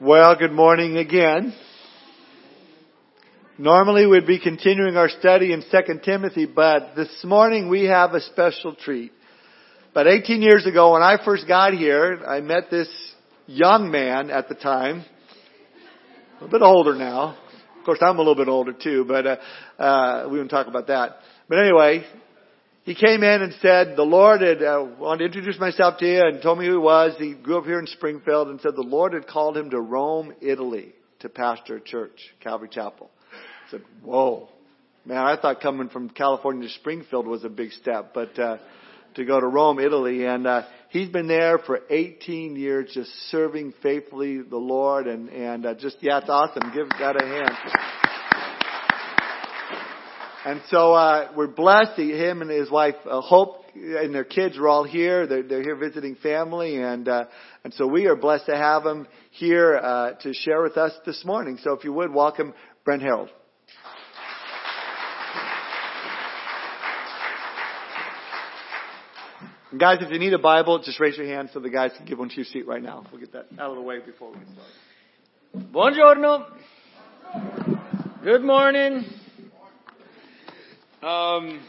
Well, good morning again. Normally we'd be continuing our study in 2 Timothy, but this morning we have a special treat. About 18 years ago when I first got here, I met this young man at the time, a little bit older now. Of course, I'm a little bit older too, but uh, uh, we won't talk about that. But anyway, he came in and said, the Lord had, uh, wanted to introduce myself to you and told me who he was. He grew up here in Springfield and said the Lord had called him to Rome, Italy to pastor a church, Calvary Chapel. I said, whoa. Man, I thought coming from California to Springfield was a big step, but, uh, to go to Rome, Italy, and, uh, he's been there for 18 years just serving faithfully the Lord and, and, uh, just, yeah, it's awesome. Give God a hand. And so uh, we're blessed. Him and his wife uh, Hope and their kids are all here. They're, they're here visiting family, and uh, and so we are blessed to have them here uh, to share with us this morning. So if you would welcome Brent Harold. And guys, if you need a Bible, just raise your hand so the guys can give one to your seat right now. We'll get that out of the way before we get started. Buongiorno. Good morning. Um,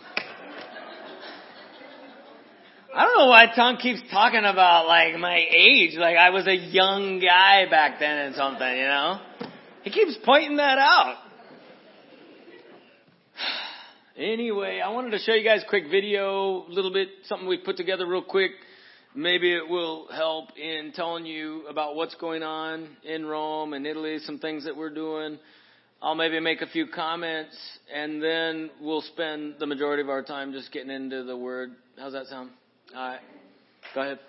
I don't know why Tom keeps talking about like my age, like I was a young guy back then and something, you know? He keeps pointing that out. Anyway, I wanted to show you guys a quick video, a little bit, something we put together real quick. Maybe it will help in telling you about what's going on in Rome and Italy, some things that we're doing. I'll maybe make a few comments and then we'll spend the majority of our time just getting into the word. How's that sound? All right. Go ahead.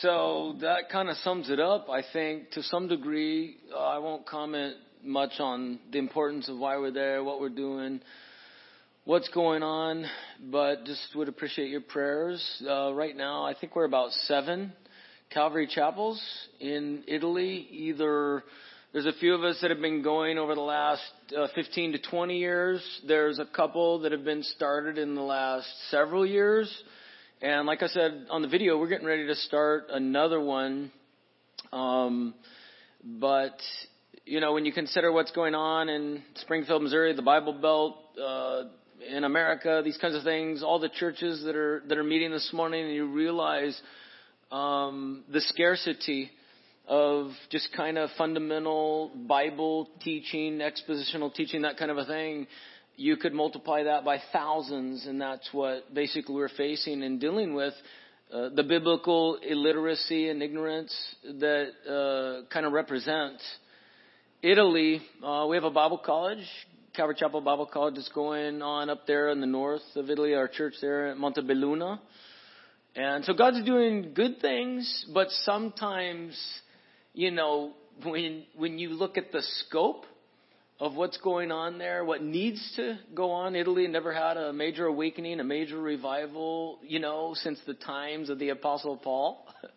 So that kind of sums it up. I think to some degree, uh, I won't comment much on the importance of why we're there, what we're doing, what's going on, but just would appreciate your prayers. Uh, right now, I think we're about seven Calvary chapels in Italy. Either there's a few of us that have been going over the last uh, 15 to 20 years. There's a couple that have been started in the last several years. And like I said on the video, we're getting ready to start another one. Um, but you know, when you consider what's going on in Springfield, Missouri, the Bible Belt, uh, in America, these kinds of things, all the churches that are that are meeting this morning, and you realize um, the scarcity of just kind of fundamental Bible teaching, expositional teaching, that kind of a thing. You could multiply that by thousands, and that's what basically we're facing and dealing with. Uh, the biblical illiteracy and ignorance that uh, kind of represents Italy. Uh, we have a Bible college, Calvary Chapel Bible College is going on up there in the north of Italy, our church there at Montebelluna. And so God's doing good things, but sometimes, you know, when, when you look at the scope of what's going on there, what needs to go on, Italy never had a major awakening, a major revival, you know, since the times of the Apostle Paul.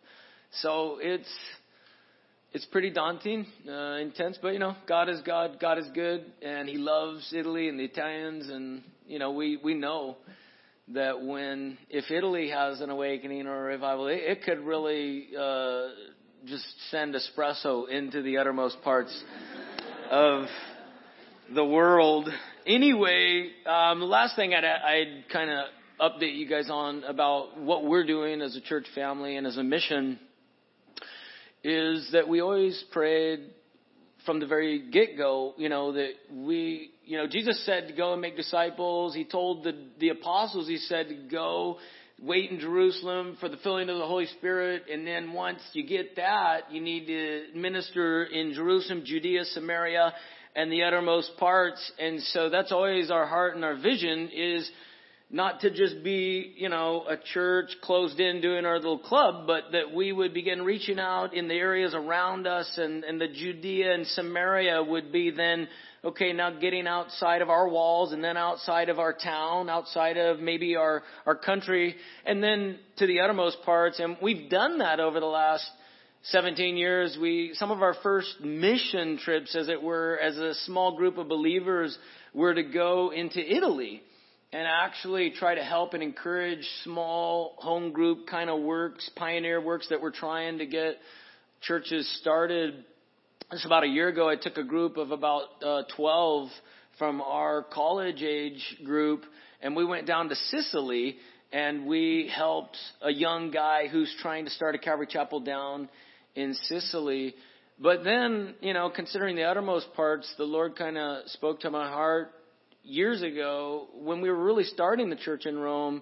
So it's, it's pretty daunting, uh, intense, but you know, God is God, God is good, and He loves Italy and the Italians, and you know, we we know that when if Italy has an awakening or a revival, it, it could really uh, just send espresso into the uttermost parts of the world. Anyway, um, the last thing I'd, I'd kind of update you guys on about what we're doing as a church family and as a mission is that we always prayed from the very get go, you know, that we, you know, Jesus said to go and make disciples. He told the, the apostles, he said to go wait in Jerusalem for the filling of the Holy Spirit. And then once you get that, you need to minister in Jerusalem, Judea, Samaria, and the uttermost parts. And so that's always our heart and our vision is not to just be, you know, a church closed in doing our little club, but that we would begin reaching out in the areas around us and, and the Judea and Samaria would be then, okay, now getting outside of our walls and then outside of our town, outside of maybe our, our country, and then to the uttermost parts. And we've done that over the last 17 years. We, some of our first mission trips, as it were, as a small group of believers were to go into Italy and actually try to help and encourage small home group kind of works, pioneer works that we're trying to get churches started. Just about a year ago, I took a group of about uh, 12 from our college age group, and we went down to Sicily and we helped a young guy who's trying to start a Calvary Chapel down in Sicily. But then, you know, considering the uttermost parts, the Lord kind of spoke to my heart years ago when we were really starting the church in Rome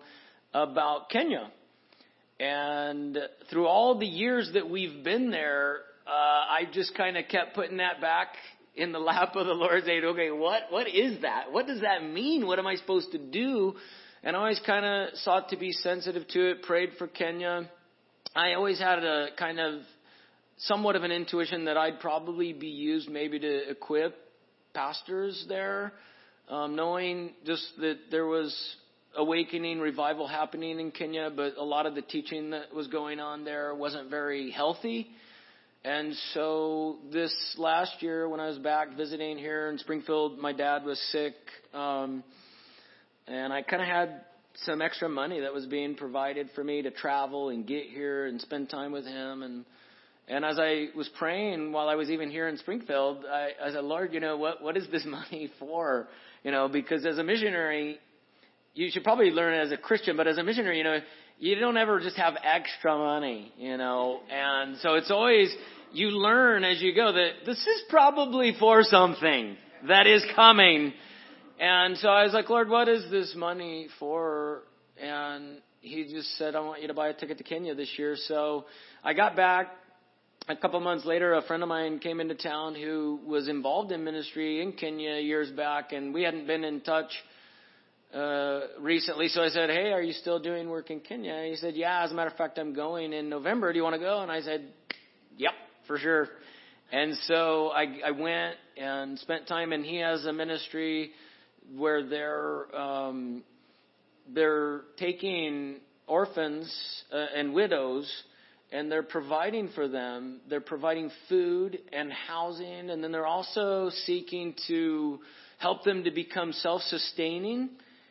about Kenya. And through all the years that we've been there, uh, I just kind of kept putting that back in the lap of the Lord, saying, "Okay, what what is that? What does that mean? What am I supposed to do?" And I always kind of sought to be sensitive to it. Prayed for Kenya. I always had a kind of somewhat of an intuition that I'd probably be used maybe to equip pastors there um, knowing just that there was awakening, revival happening in Kenya, but a lot of the teaching that was going on there wasn't very healthy. And so this last year, when I was back visiting here in Springfield, my dad was sick, um, and I kind of had some extra money that was being provided for me to travel and get here and spend time with him and and as I was praying while I was even here in Springfield, I, I said, Lord, you know, what, what is this money for? You know, because as a missionary, you should probably learn as a Christian, but as a missionary, you know, you don't ever just have extra money, you know, and so it's always, you learn as you go that this is probably for something that is coming. And so I was like, Lord, what is this money for? And he just said, I want you to buy a ticket to Kenya this year. So I got back a couple months later, a friend of mine came into town who was involved in ministry in Kenya years back, and we hadn't been in touch uh, recently. So I said, "Hey, are you still doing work in Kenya?" He said, "Yeah, as a matter of fact, I'm going in November. Do you want to go?" And I said, "Yep, for sure." And so I, I went and spent time, and he has a ministry where they're um, they're taking orphans uh, and widows and they're providing for them. They're providing food and housing, and then they're also seeking to help them to become self-sustaining.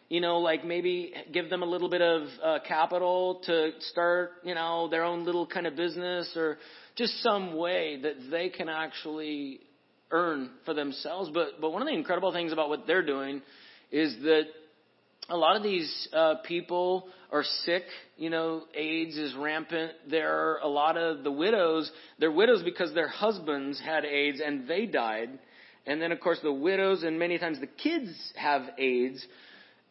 You know, like maybe give them a little bit of uh, capital to start, you know, their own little kind of business or just some way that they can actually earn for themselves. But but one of the incredible things about what they're doing is that a lot of these uh, people are sick. You know, AIDS is rampant. There are a lot of the widows. They're widows because their husbands had AIDS and they died. And then, of course, the widows and many times the kids have AIDS.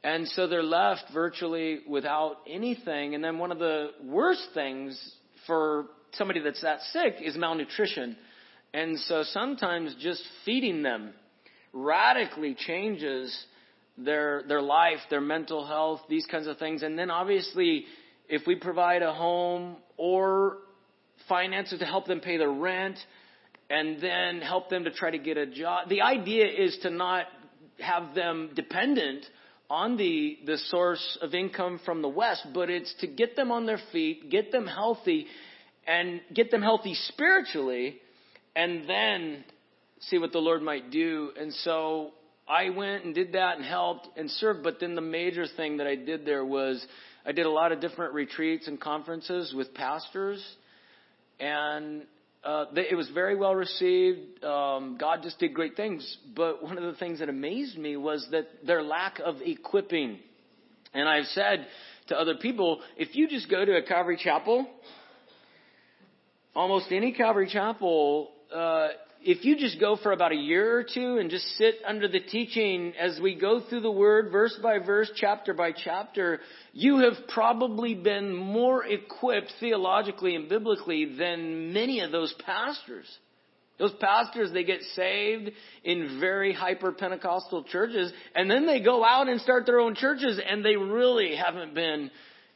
And so they're left virtually without anything. And then one of the worst things for somebody that's that sick is malnutrition. And so sometimes just feeding them radically changes their their life, their mental health, these kinds of things. And then obviously, if we provide a home or finances to help them pay their rent, and then help them to try to get a job, the idea is to not have them dependent on the the source of income from the West, but it's to get them on their feet, get them healthy, and get them healthy spiritually, and then see what the Lord might do. And so I went and did that and helped and served. But then the major thing that I did there was I did a lot of different retreats and conferences with pastors, and uh, they, it was very well received. Um, God just did great things. But one of the things that amazed me was that their lack of equipping. And I've said to other people, if you just go to a Calvary Chapel, almost any Calvary Chapel, uh, if you just go for about a year or two and just sit under the teaching as we go through the word verse by verse, chapter by chapter, you have probably been more equipped theologically and biblically than many of those pastors. Those pastors, they get saved in very hyper Pentecostal churches, and then they go out and start their own churches, and they really haven't been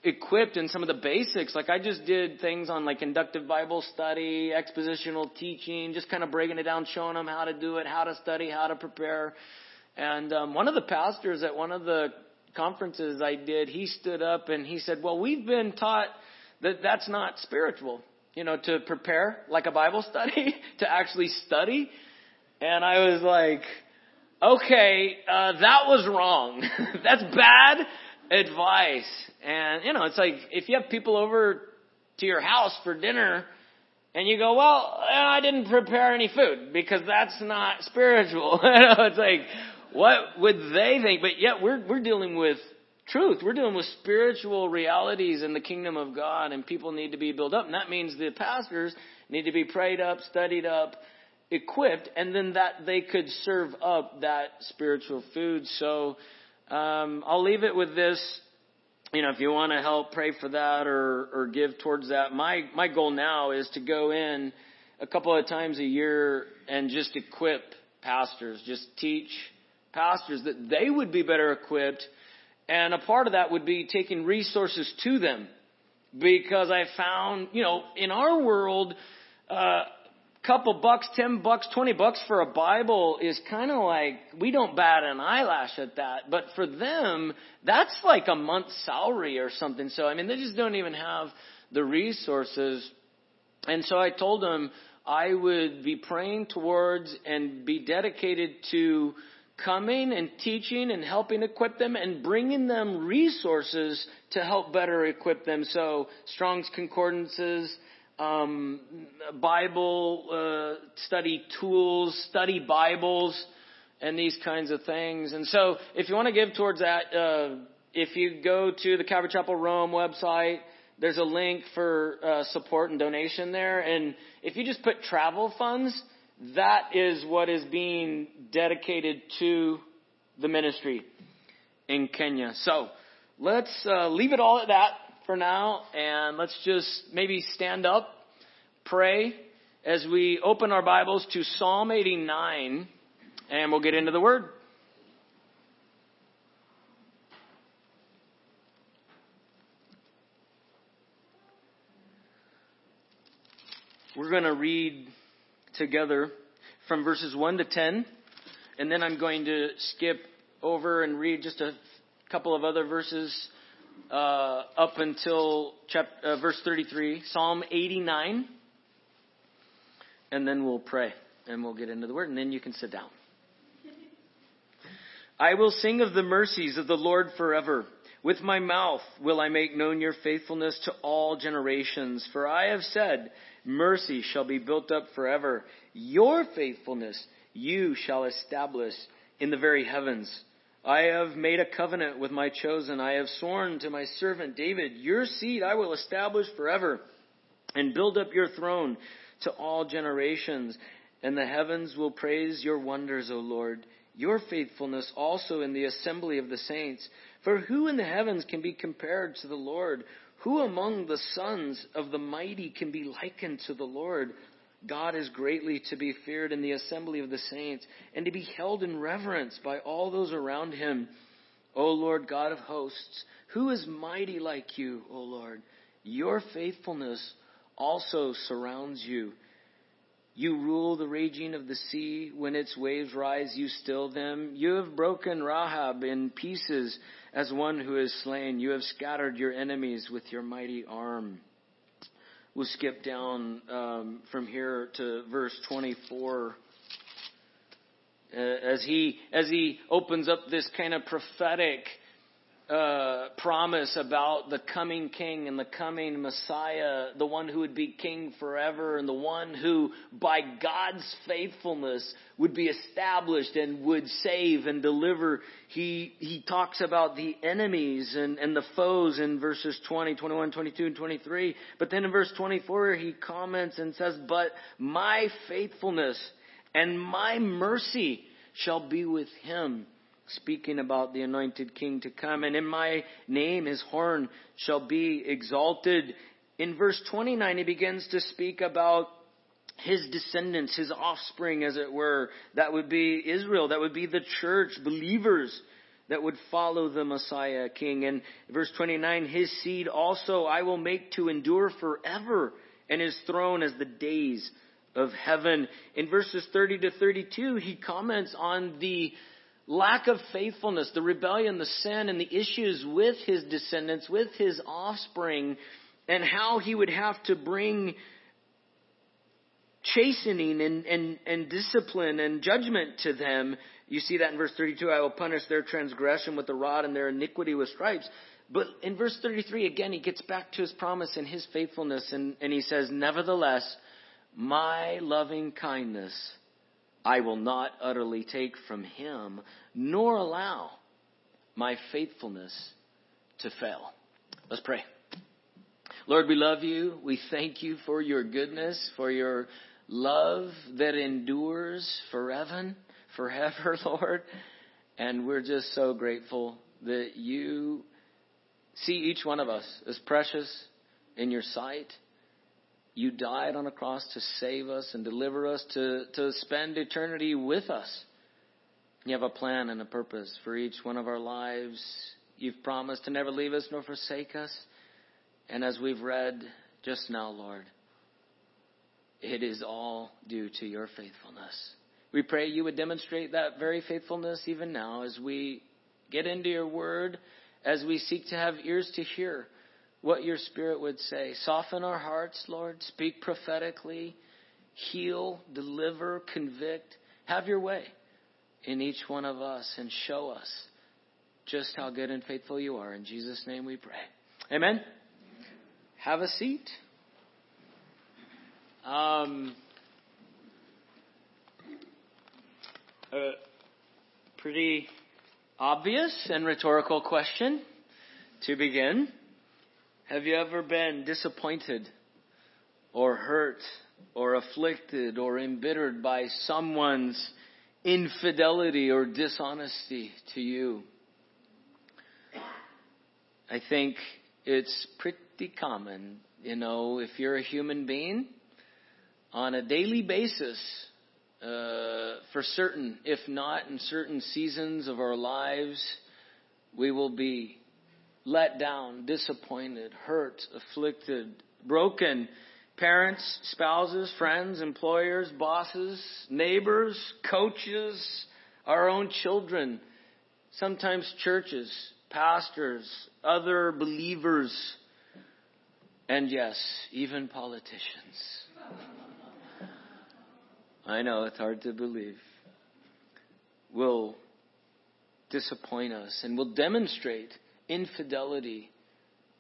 equipped in some of the basics. Like I just did things on like inductive Bible study, expositional teaching, just kind of breaking it down, showing them how to do it, how to study, how to prepare. And um, one of the pastors at one of the conferences I did, he stood up and he said, "Well, we've been taught that that's not spiritual. You know, to prepare like a Bible study, to actually study." And I was like, "Okay, uh, that was wrong. that's bad." Advice. And, you know, it's like if you have people over to your house for dinner and you go, well, uh, I didn't prepare any food because that's not spiritual. you know, it's like, what would they think? But yet we're, we're dealing with truth. We're dealing with spiritual realities in the kingdom of God and people need to be built up. And that means the pastors need to be prayed up, studied up, equipped, and then that they could serve up that spiritual food. So, um, I'll leave it with this. You know, if you want to help pray for that or, or give towards that, my, my goal now is to go in a couple of times a year and just equip pastors, just teach pastors that they would be better equipped. And a part of that would be taking resources to them. Because I found, you know, in our world, uh, couple bucks, ten bucks, twenty bucks for a Bible is kind of like, we don't bat an eyelash at that. But for them, that's like a month's salary or something. So, I mean, they just don't even have the resources. And so I told them I would be praying towards and be dedicated to coming and teaching and helping equip them and bringing them resources to help better equip them. So Strong's Concordances, um, Bible uh, study tools, study Bibles, and these kinds of things. And so, if you want to give towards that, uh, if you go to the Calvary Chapel Rome website, there's a link for uh, support and donation there. And if you just put travel funds, that is what is being dedicated to the ministry in Kenya. So let's uh, leave it all at that for now, and let's just maybe stand up, pray as we open our Bibles to Psalm 89, and we'll get into the Word. We're going to read together from verses 1 to 10, and then I'm going to skip over and read just a couple of other verses uh, up until chapter, uh, verse 33, Psalm 89, and then we'll pray and we'll get into the word, and then you can sit down. I will sing of the mercies of the Lord forever. With my mouth will I make known your faithfulness to all generations. For I have said, Mercy shall be built up forever. Your faithfulness you shall establish in the very heavens. I have made a covenant with my chosen. I have sworn to my servant David, Your seed I will establish forever and build up your throne to all generations. And the heavens will praise your wonders, O Lord your faithfulness also in the assembly of the saints. For who in the heavens can be compared to the Lord? Who among the sons of the mighty can be likened to the Lord? God is greatly to be feared in the assembly of the saints and to be held in reverence by all those around him. O Lord God of hosts, who is mighty like you, O Lord? Your faithfulness also surrounds you. You rule the raging of the sea. When its waves rise, you still them. You have broken Rahab in pieces as one who is slain. You have scattered your enemies with your mighty arm. We'll skip down um, from here to verse 24. Uh, as he as he opens up this kind of prophetic uh, promise about the coming king and the coming Messiah, the one who would be king forever and the one who by God's faithfulness would be established and would save and deliver. He, he talks about the enemies and, and the foes in verses 20, 21, 22, and 23. But then in verse 24 he comments and says, but my faithfulness and my mercy shall be with him speaking about the anointed king to come. And in my name his horn shall be exalted. In verse 29, he begins to speak about his descendants, his offspring, as it were. That would be Israel. That would be the church, believers that would follow the Messiah king. And verse 29, his seed also I will make to endure forever and his throne as the days of heaven. In verses 30 to 32, he comments on the lack of faithfulness, the rebellion, the sin, and the issues with his descendants, with his offspring, and how he would have to bring chastening and, and, and discipline and judgment to them. You see that in verse 32, I will punish their transgression with the rod and their iniquity with stripes. But in verse 33, again, he gets back to his promise and his faithfulness, and, and he says, Nevertheless, my loving kindness I will not utterly take from him, nor allow my faithfulness to fail. Let's pray. Lord, we love you. We thank you for your goodness, for your love that endures forever, forever, Lord. And we're just so grateful that you see each one of us as precious in your sight you died on a cross to save us and deliver us, to, to spend eternity with us. You have a plan and a purpose for each one of our lives. You've promised to never leave us nor forsake us. And as we've read just now, Lord, it is all due to your faithfulness. We pray you would demonstrate that very faithfulness even now as we get into your word, as we seek to have ears to hear what your Spirit would say. Soften our hearts, Lord. Speak prophetically. Heal, deliver, convict. Have your way in each one of us and show us just how good and faithful you are. In Jesus' name we pray. Amen. Have a seat. Um, a pretty obvious and rhetorical question to begin. Have you ever been disappointed or hurt or afflicted or embittered by someone's infidelity or dishonesty to you? I think it's pretty common, you know, if you're a human being, on a daily basis, uh, for certain, if not in certain seasons of our lives, we will be let down, disappointed, hurt, afflicted, broken. Parents, spouses, friends, employers, bosses, neighbors, coaches, our own children, sometimes churches, pastors, other believers, and yes, even politicians. I know it's hard to believe. Will disappoint us and will demonstrate infidelity,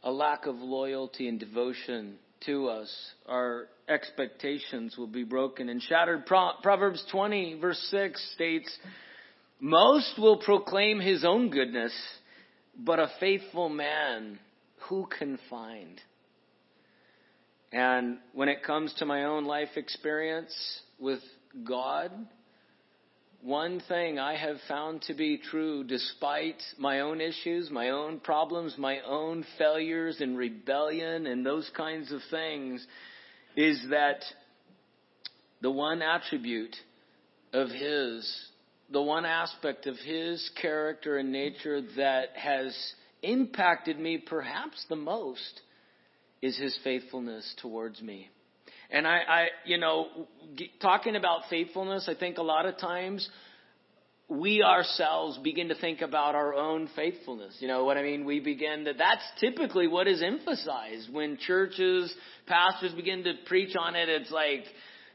a lack of loyalty and devotion to us. Our expectations will be broken and shattered. Proverbs 20 verse 6 states, most will proclaim his own goodness, but a faithful man who can find? And when it comes to my own life experience with God, one thing I have found to be true despite my own issues, my own problems, my own failures and rebellion and those kinds of things is that the one attribute of His, the one aspect of His character and nature that has impacted me perhaps the most is His faithfulness towards me. And I, I, you know, g- talking about faithfulness, I think a lot of times we ourselves begin to think about our own faithfulness. You know what I mean? We begin to, that's typically what is emphasized when churches, pastors begin to preach on it. It's like,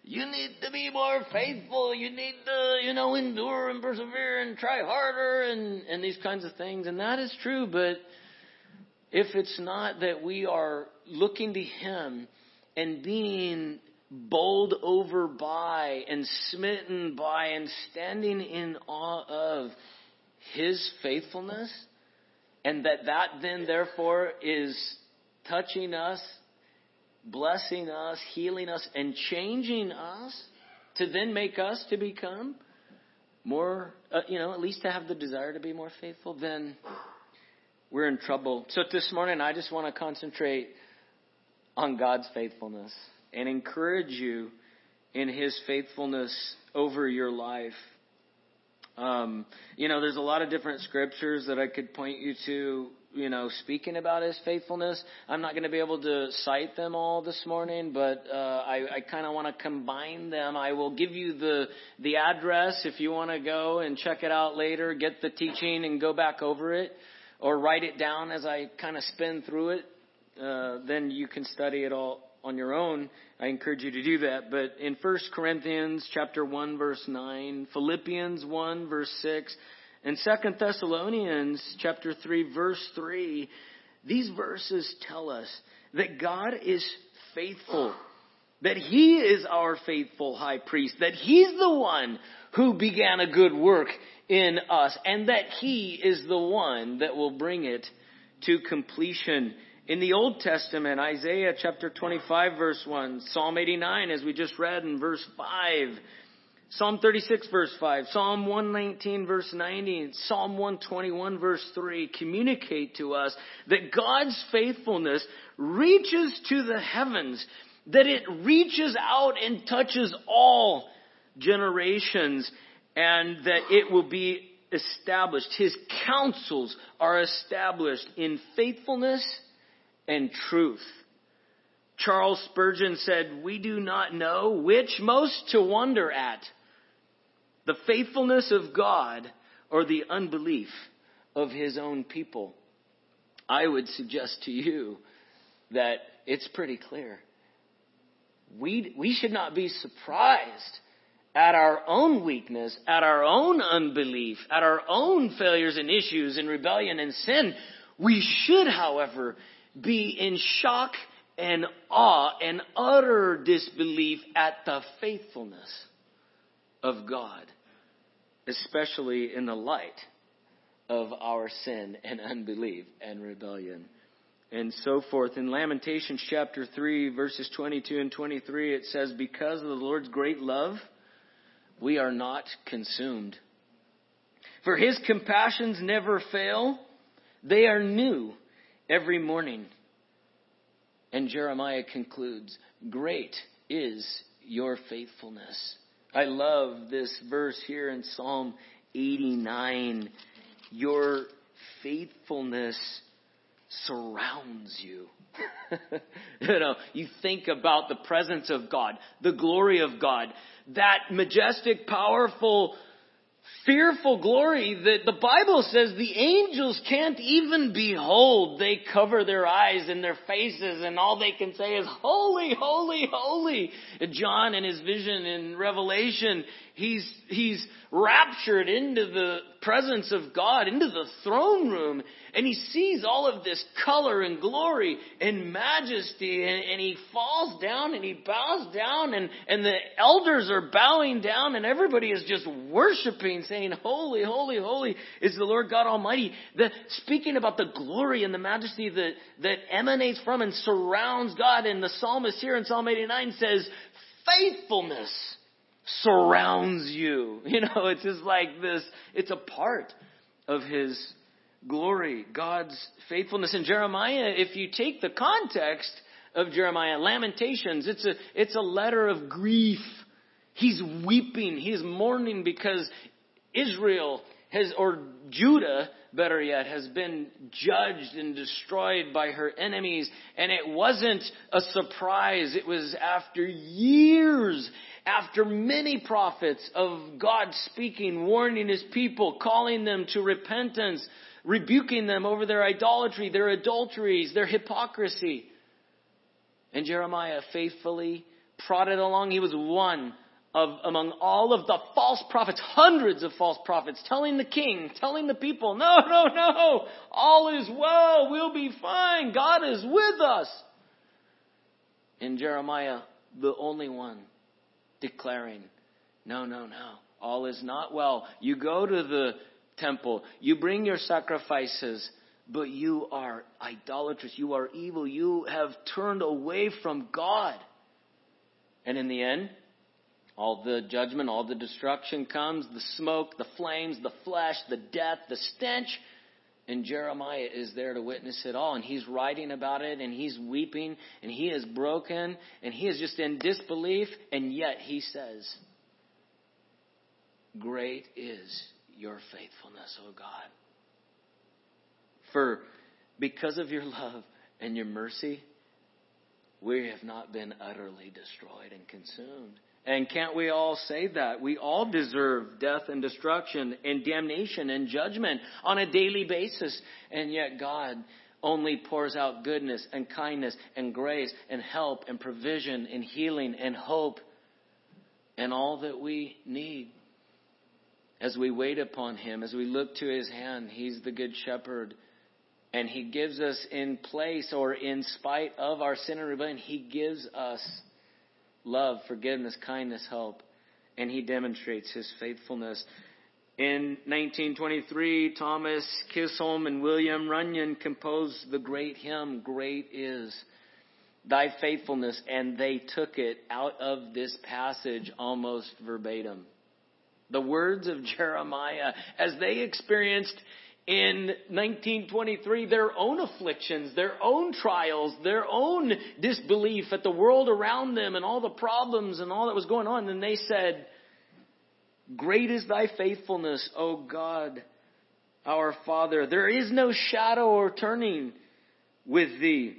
you need to be more faithful. You need to, you know, endure and persevere and try harder and, and these kinds of things. And that is true, but if it's not that we are looking to Him and being bowled over by and smitten by and standing in awe of his faithfulness and that that then therefore is touching us blessing us healing us and changing us to then make us to become more uh, you know at least to have the desire to be more faithful then we're in trouble. So this morning i just want to concentrate on God's faithfulness and encourage you in His faithfulness over your life. Um, you know, there's a lot of different scriptures that I could point you to, you know, speaking about His faithfulness. I'm not going to be able to cite them all this morning, but uh, I, I kind of want to combine them. I will give you the the address if you want to go and check it out later, get the teaching and go back over it, or write it down as I kind of spin through it uh, then you can study it all on your own. I encourage you to do that. But in 1 Corinthians chapter 1 verse 9, Philippians 1 verse 6, and 2 Thessalonians chapter 3 verse 3, these verses tell us that God is faithful. That He is our faithful high priest. That He's the one who began a good work in us. And that He is the one that will bring it to completion. In the Old Testament, Isaiah chapter 25 verse 1, Psalm 89 as we just read in verse 5, Psalm 36 verse 5, Psalm 119 verse 90, Psalm 121 verse 3 communicate to us that God's faithfulness reaches to the heavens, that it reaches out and touches all generations, and that it will be established. His counsels are established in faithfulness and truth. Charles Spurgeon said, We do not know which most to wonder at the faithfulness of God or the unbelief of his own people. I would suggest to you that it's pretty clear. We, we should not be surprised at our own weakness, at our own unbelief, at our own failures and issues and rebellion and sin. We should, however, be in shock and awe and utter disbelief at the faithfulness of God, especially in the light of our sin and unbelief and rebellion. And so forth. In Lamentations chapter 3, verses 22 and 23, it says, Because of the Lord's great love, we are not consumed. For his compassions never fail, they are new every morning. And Jeremiah concludes, Great is your faithfulness. I love this verse here in Psalm 89. Your faithfulness surrounds you. you know, you think about the presence of God, the glory of God, that majestic, powerful fearful glory that the Bible says the angels can't even behold. They cover their eyes and their faces and all they can say is, holy, holy, holy. John in his vision in Revelation, he's, he's raptured into the presence of God, into the throne room, and he sees all of this color and glory and majesty, and, and, he falls down and he bows down, and, and the elders are bowing down, and everybody is just worshiping, saying, Holy, holy, holy is the Lord God Almighty. The, speaking about the glory and the majesty that, that emanates from and surrounds God, and the psalmist here in Psalm 89 says, Faithfulness surrounds you. You know, it's just like this, it's a part of His glory, God's faithfulness. In Jeremiah, if you take the context of Jeremiah, Lamentations, it's a, it's a letter of grief. He's weeping, he's mourning because Israel has, or Judah, better yet, has been judged and destroyed by her enemies. And it wasn't a surprise. It was after years after many prophets of God speaking, warning his people, calling them to repentance, rebuking them over their idolatry, their adulteries, their hypocrisy. And Jeremiah faithfully prodded along. He was one of among all of the false prophets, hundreds of false prophets, telling the king, telling the people, no, no, no, all is well, we'll be fine, God is with us. And Jeremiah, the only one declaring, no, no, no, all is not well. You go to the temple, you bring your sacrifices, but you are idolatrous, you are evil, you have turned away from God. And in the end, all the judgment, all the destruction comes, the smoke, the flames, the flesh, the death, the stench. And Jeremiah is there to witness it all. And he's writing about it and he's weeping and he is broken and he is just in disbelief. And yet he says, Great is your faithfulness, O God. For because of your love and your mercy, we have not been utterly destroyed and consumed. And can't we all say that? We all deserve death and destruction and damnation and judgment on a daily basis. And yet God only pours out goodness and kindness and grace and help and provision and healing and hope and all that we need. As we wait upon Him, as we look to His hand, He's the Good Shepherd. And He gives us in place or in spite of our sin and rebellion, He gives us love, forgiveness, kindness, help, and he demonstrates his faithfulness. In 1923, Thomas Chisholm and William Runyan composed the great hymn, Great is Thy Faithfulness, and they took it out of this passage almost verbatim. The words of Jeremiah, as they experienced in 1923 their own afflictions, their own trials, their own disbelief at the world around them and all the problems and all that was going on. And they said, Great is thy faithfulness, O God, our Father. There is no shadow or turning with thee.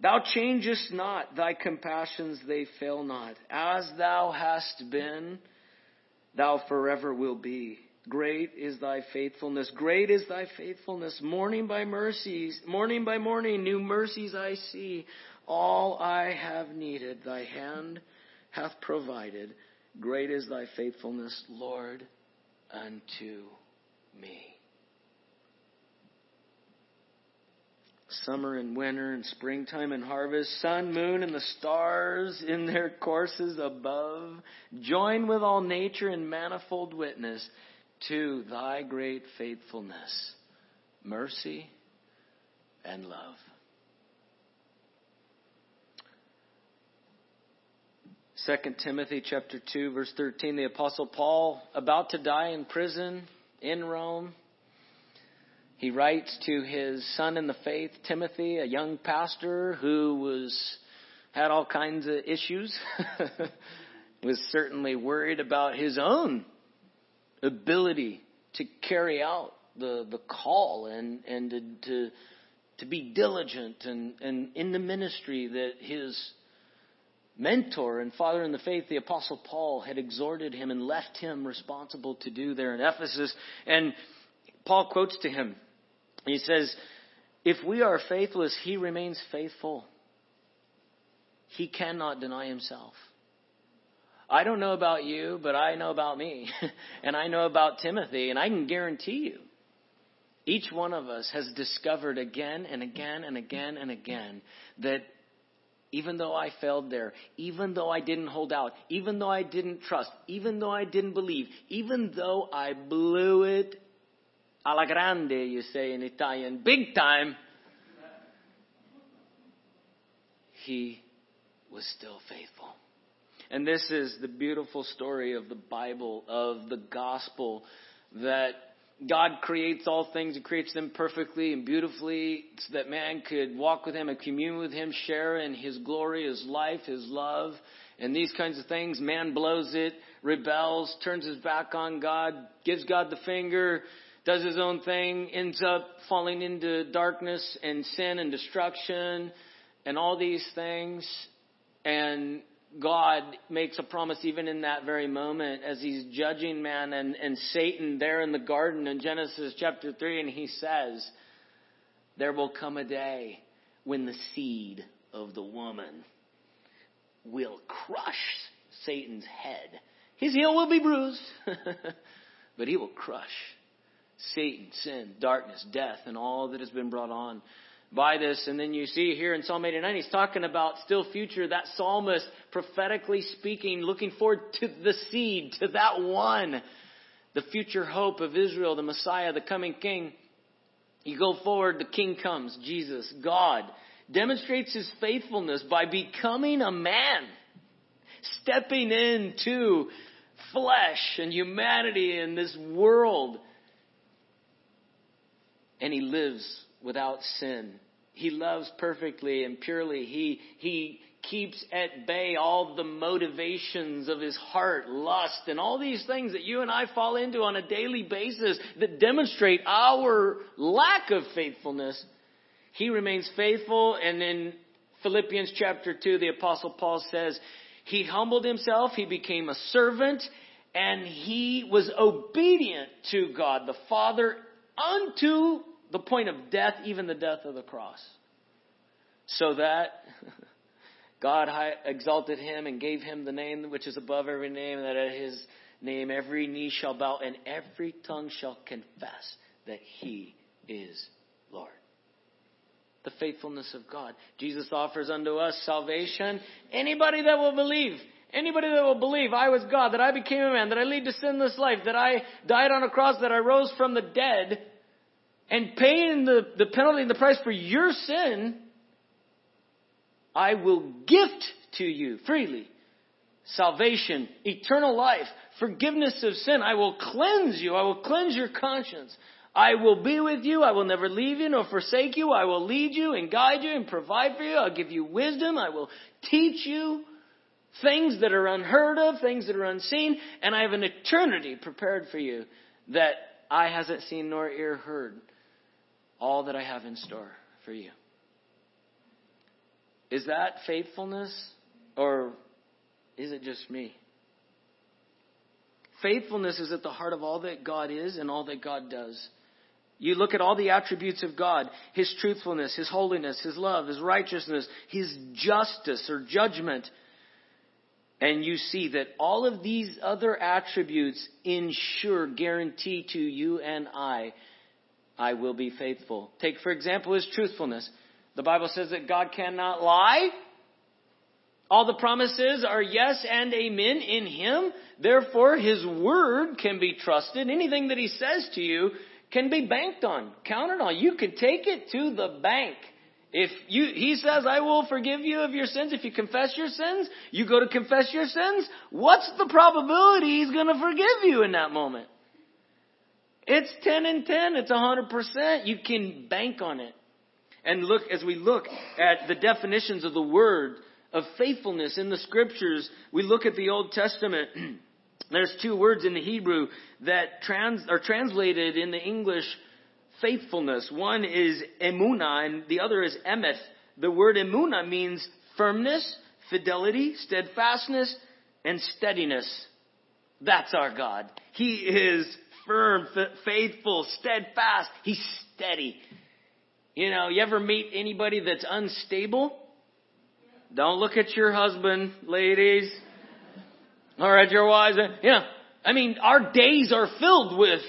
Thou changest not, thy compassions they fail not. As thou hast been, thou forever will be. Great is thy faithfulness. Great is thy faithfulness. Morning by mercies, morning by morning, new mercies I see. All I have needed, thy hand hath provided. Great is thy faithfulness, Lord, unto me. Summer and winter and springtime and harvest, sun, moon, and the stars in their courses above, join with all nature in manifold witness to thy great faithfulness, mercy, and love. Second Timothy chapter 2 verse 13 the apostle Paul about to die in prison in Rome he writes to his son in the faith Timothy a young pastor who was had all kinds of issues was certainly worried about his own ability to carry out the, the call and, and to, to, to be diligent and, and in the ministry that his mentor and father in the faith, the apostle Paul, had exhorted him and left him responsible to do there in Ephesus. And Paul quotes to him. He says, if we are faithless, he remains faithful. He cannot deny himself. I don't know about you, but I know about me. and I know about Timothy, and I can guarantee you, each one of us has discovered again and again and again and again that even though I failed there, even though I didn't hold out, even though I didn't trust, even though I didn't believe, even though I blew it alla grande, you say in Italian, big time, he was still faithful. And this is the beautiful story of the Bible, of the gospel, that God creates all things. He creates them perfectly and beautifully so that man could walk with Him and commune with Him, share in His glory, His life, His love, and these kinds of things. Man blows it, rebels, turns his back on God, gives God the finger, does his own thing, ends up falling into darkness and sin and destruction and all these things. And God makes a promise even in that very moment as he's judging man and, and Satan there in the garden in Genesis chapter 3. And he says, There will come a day when the seed of the woman will crush Satan's head. His heel will be bruised, but he will crush Satan, sin, darkness, death, and all that has been brought on by this. And then you see here in Psalm 89, he's talking about still future, that psalmist prophetically speaking, looking forward to the seed, to that one, the future hope of Israel, the Messiah, the coming King. You go forward, the King comes, Jesus, God, demonstrates his faithfulness by becoming a man, stepping into flesh and humanity in this world and he lives without sin. He loves perfectly and purely. He, he keeps at bay all the motivations of his heart, lust, and all these things that you and I fall into on a daily basis that demonstrate our lack of faithfulness. He remains faithful, and in Philippians chapter 2, the apostle Paul says, he humbled himself, he became a servant, and he was obedient to God the Father unto the point of death, even the death of the cross. So that God exalted him and gave him the name which is above every name, that at his name every knee shall bow and every tongue shall confess that he is Lord. The faithfulness of God. Jesus offers unto us salvation. Anybody that will believe, Anybody that will believe I was God, that I became a man, that I lead to sinless life, that I died on a cross, that I rose from the dead, and paying the, the penalty and the price for your sin, I will gift to you freely salvation, eternal life, forgiveness of sin. I will cleanse you. I will cleanse your conscience. I will be with you. I will never leave you nor forsake you. I will lead you and guide you and provide for you. I'll give you wisdom. I will teach you things that are unheard of, things that are unseen, and I have an eternity prepared for you that eye hasn't seen nor ear heard all that I have in store for you. Is that faithfulness or is it just me? Faithfulness is at the heart of all that God is and all that God does. You look at all the attributes of God His truthfulness, His holiness, His love, His righteousness, His justice or judgment. And you see that all of these other attributes ensure, guarantee to you and I I will be faithful. Take, for example, his truthfulness. The Bible says that God cannot lie. All the promises are yes and amen in him. Therefore, his word can be trusted. Anything that he says to you can be banked on, counted on. You can take it to the bank. If you, he says, I will forgive you of your sins if you confess your sins, you go to confess your sins, what's the probability he's gonna forgive you in that moment? It's 10 and 10. It's 100%. You can bank on it. And look, as we look at the definitions of the word of faithfulness in the scriptures, we look at the Old Testament. There's two words in the Hebrew that trans, are translated in the English faithfulness. One is emuna and the other is emeth. The word emuna means firmness, fidelity, steadfastness, and steadiness. That's our God. He is firm, faithful, steadfast. He's steady. You know, you ever meet anybody that's unstable? Don't look at your husband, ladies. Or at your wives. Know, I mean, our days are filled with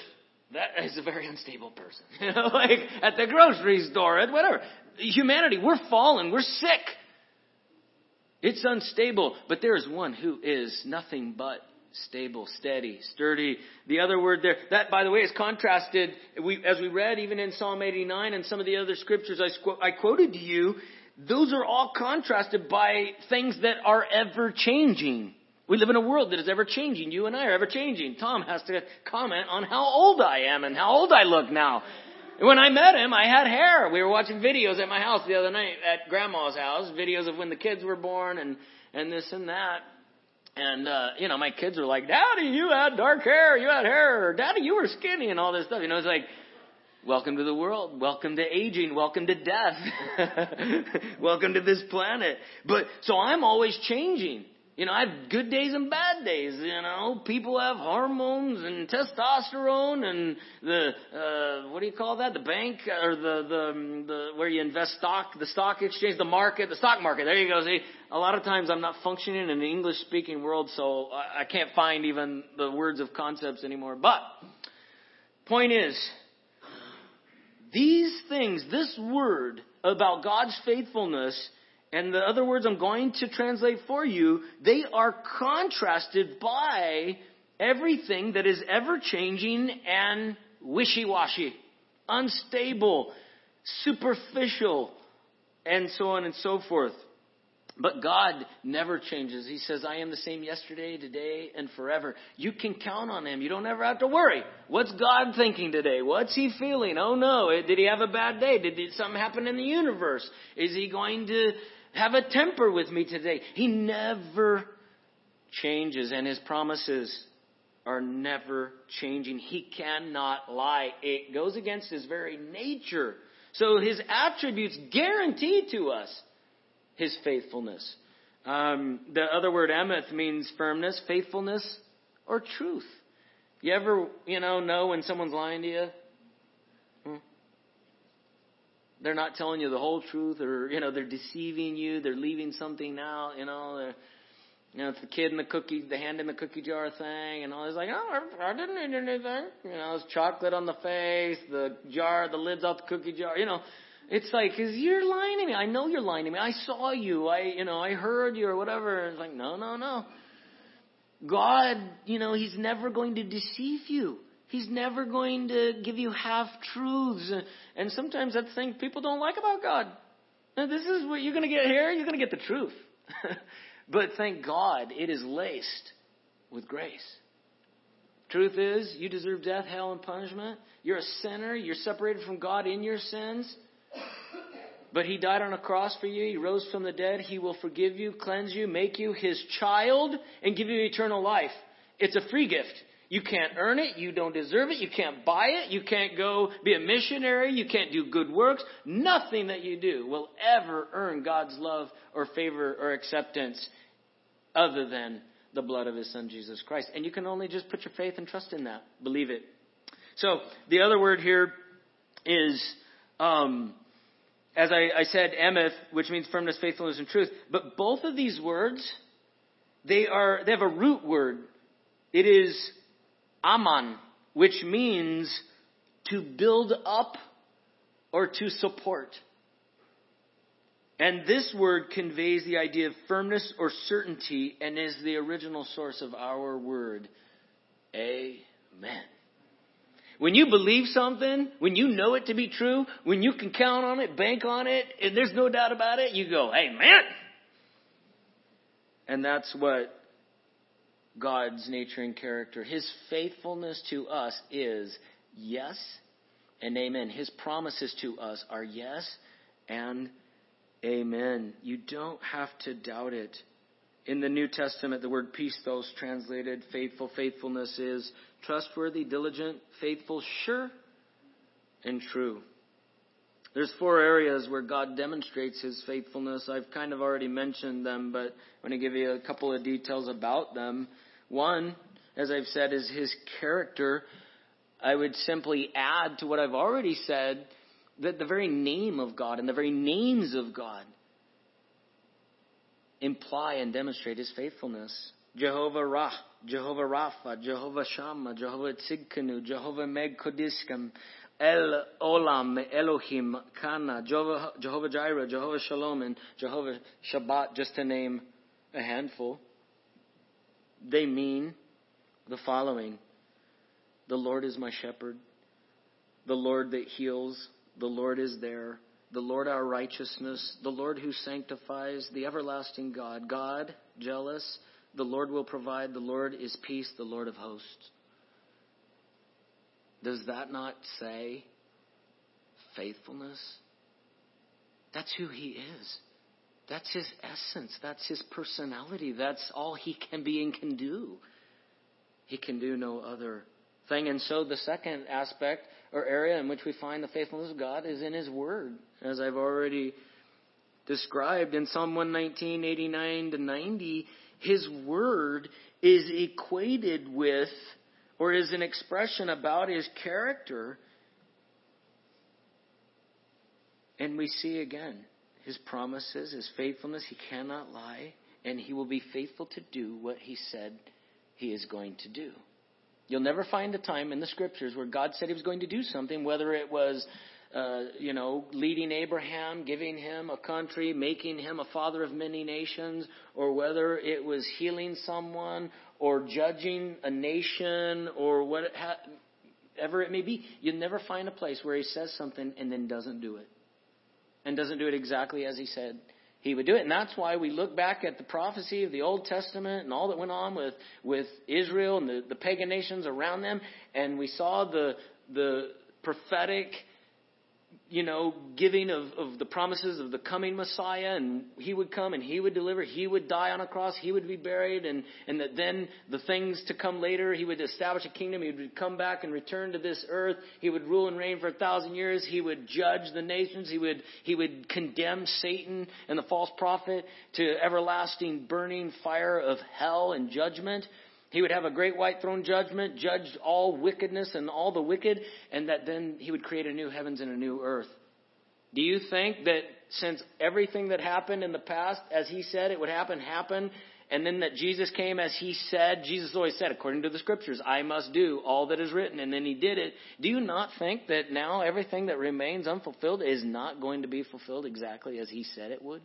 that is a very unstable person. You know, like at the grocery store, at whatever. Humanity, we're fallen, we're sick. It's unstable, but there is one who is nothing but stable, steady, sturdy. The other word there, that by the way is contrasted, we, as we read even in Psalm 89 and some of the other scriptures I, I quoted to you, those are all contrasted by things that are ever changing. We live in a world that is ever changing. You and I are ever changing. Tom has to comment on how old I am and how old I look now. When I met him, I had hair. We were watching videos at my house the other night at grandma's house, videos of when the kids were born and, and this and that. And, uh, you know, my kids were like, Daddy, you had dark hair, you had hair, Daddy, you were skinny and all this stuff. You know, it's like, welcome to the world, welcome to aging, welcome to death, welcome to this planet. But, so I'm always changing. You know, I have good days and bad days. You know, people have hormones and testosterone and the uh, what do you call that? The bank or the the the where you invest stock, the stock exchange, the market, the stock market. There you go. See, a lot of times I'm not functioning in the English speaking world, so I, I can't find even the words of concepts anymore. But point is, these things, this word about God's faithfulness and the other words I'm going to translate for you, they are contrasted by everything that is ever changing and wishy washy, unstable, superficial, and so on and so forth. But God never changes. He says, I am the same yesterday, today, and forever. You can count on Him. You don't ever have to worry. What's God thinking today? What's He feeling? Oh no. Did He have a bad day? Did something happen in the universe? Is He going to have a temper with me today. He never changes, and his promises are never changing. He cannot lie. It goes against his very nature. So his attributes guarantee to us his faithfulness. Um, the other word emeth means firmness, faithfulness, or truth. You ever, you know, know when someone's lying to you? They're not telling you the whole truth or, you know, they're deceiving you, they're leaving something out, you know, you know, it's the kid in the cookie, the hand in the cookie jar thing, and all. He's like, oh, I didn't eat anything. You know, it's chocolate on the face, the jar, the lid's off the cookie jar. You know, it's like, cause you're lying to me. I know you're lying to me. I saw you. I, you know, I heard you or whatever. and It's like, no, no, no. God, you know, He's never going to deceive you. He's never going to give you half truths. And sometimes that's the thing people don't like about God. This is what you're going to get here. You're going to get the truth. but thank God it is laced with grace. Truth is, you deserve death, hell, and punishment. You're a sinner. You're separated from God in your sins. But He died on a cross for you. He rose from the dead. He will forgive you, cleanse you, make you His child, and give you eternal life. It's a free gift. You can't earn it. You don't deserve it. You can't buy it. You can't go be a missionary. You can't do good works. Nothing that you do will ever earn God's love or favor or acceptance other than the blood of His Son, Jesus Christ. And you can only just put your faith and trust in that. Believe it. So, the other word here is, um, as I, I said, emeth, which means firmness, faithfulness, and truth. But both of these words, they are, they have a root word. It is aman, which means to build up or to support. And this word conveys the idea of firmness or certainty and is the original source of our word. Amen. When you believe something, when you know it to be true, when you can count on it, bank on it, and there's no doubt about it, you go, Amen. And that's what God's nature and character. His faithfulness to us is yes and amen. His promises to us are yes and amen. You don't have to doubt it. In the New Testament, the word pistos translated faithful, faithfulness is trustworthy, diligent, faithful, sure, and true. There's four areas where God demonstrates his faithfulness. I've kind of already mentioned them, but I'm going to give you a couple of details about them. One, as I've said, is his character. I would simply add to what I've already said that the very name of God and the very names of God imply and demonstrate his faithfulness. Jehovah Ra, Jehovah Rapha, Jehovah Shammah, Jehovah Tzidkenu, Jehovah Mekoddishkem, El Olam, Elohim, Kana, Jehovah, Jehovah Jireh, Jehovah Shalom, and Jehovah Sabaoth, just to name a handful. They mean the following. The Lord is my shepherd, the Lord that heals, the Lord is there, the Lord our righteousness, the Lord who sanctifies, the everlasting God, God jealous, the Lord will provide, the Lord is peace, the Lord of hosts. Does that not say faithfulness? That's who he is. That's his essence. That's his personality. That's all he can be and can do. He can do no other thing. And so the second aspect or area in which we find the faithfulness of God is in his word, as I've already described in Psalm 119, 89 to 90. His word is equated with or is an expression about his character. And we see again his promises, his faithfulness. He cannot lie, and he will be faithful to do what he said he is going to do. You'll never find a time in the scriptures where God said he was going to do something, whether it was uh, you know, leading Abraham, giving him a country, making him a father of many nations, or whether it was healing someone, or judging a nation or whatever it may be. You'll never find a place where he says something and then doesn't do it. And doesn't do it exactly as he said he would do it. And that's why we look back at the prophecy of the Old Testament and all that went on with, with Israel and the, the pagan nations around them. And we saw the, the prophetic you know, giving of, of the promises of the coming Messiah, and he would come and he would deliver, he would die on a cross, he would be buried, and, and that then the things to come later, he would establish a kingdom, he would come back and return to this earth, he would rule and reign for a thousand years, he would judge the nations, he would, he would condemn Satan and the false prophet to everlasting burning fire of hell and judgment. He would have a great white throne judgment, judge all wickedness and all the wicked, and that then he would create a new heavens and a new earth. Do you think that since everything that happened in the past, as he said it would happen, happened, and then that Jesus came as he said, Jesus always said, according to the scriptures, I must do all that is written, and then he did it. Do you not think that now everything that remains unfulfilled is not going to be fulfilled exactly as he said it would?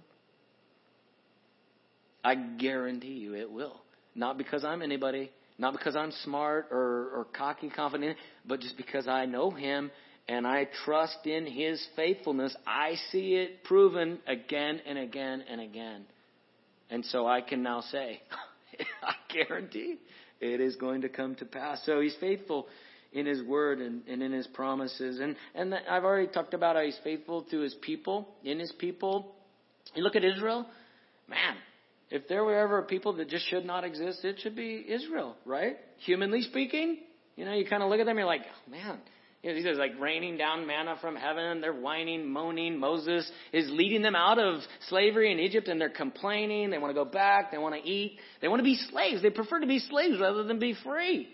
I guarantee you it will. Not because I'm anybody, not because I'm smart or, or cocky, confident, but just because I know Him and I trust in His faithfulness. I see it proven again and again and again. And so I can now say, I guarantee it is going to come to pass. So He's faithful in His Word and, and in His promises. And, and I've already talked about how He's faithful to His people, in His people. You look at Israel, man, if there were ever people that just should not exist, it should be Israel, right? Humanly speaking, you know, you kind of look at them, you're like, oh, man, you know, these are like raining down manna from heaven. They're whining, moaning. Moses is leading them out of slavery in Egypt and they're complaining. They want to go back. They want to eat. They want to be slaves. They prefer to be slaves rather than be free.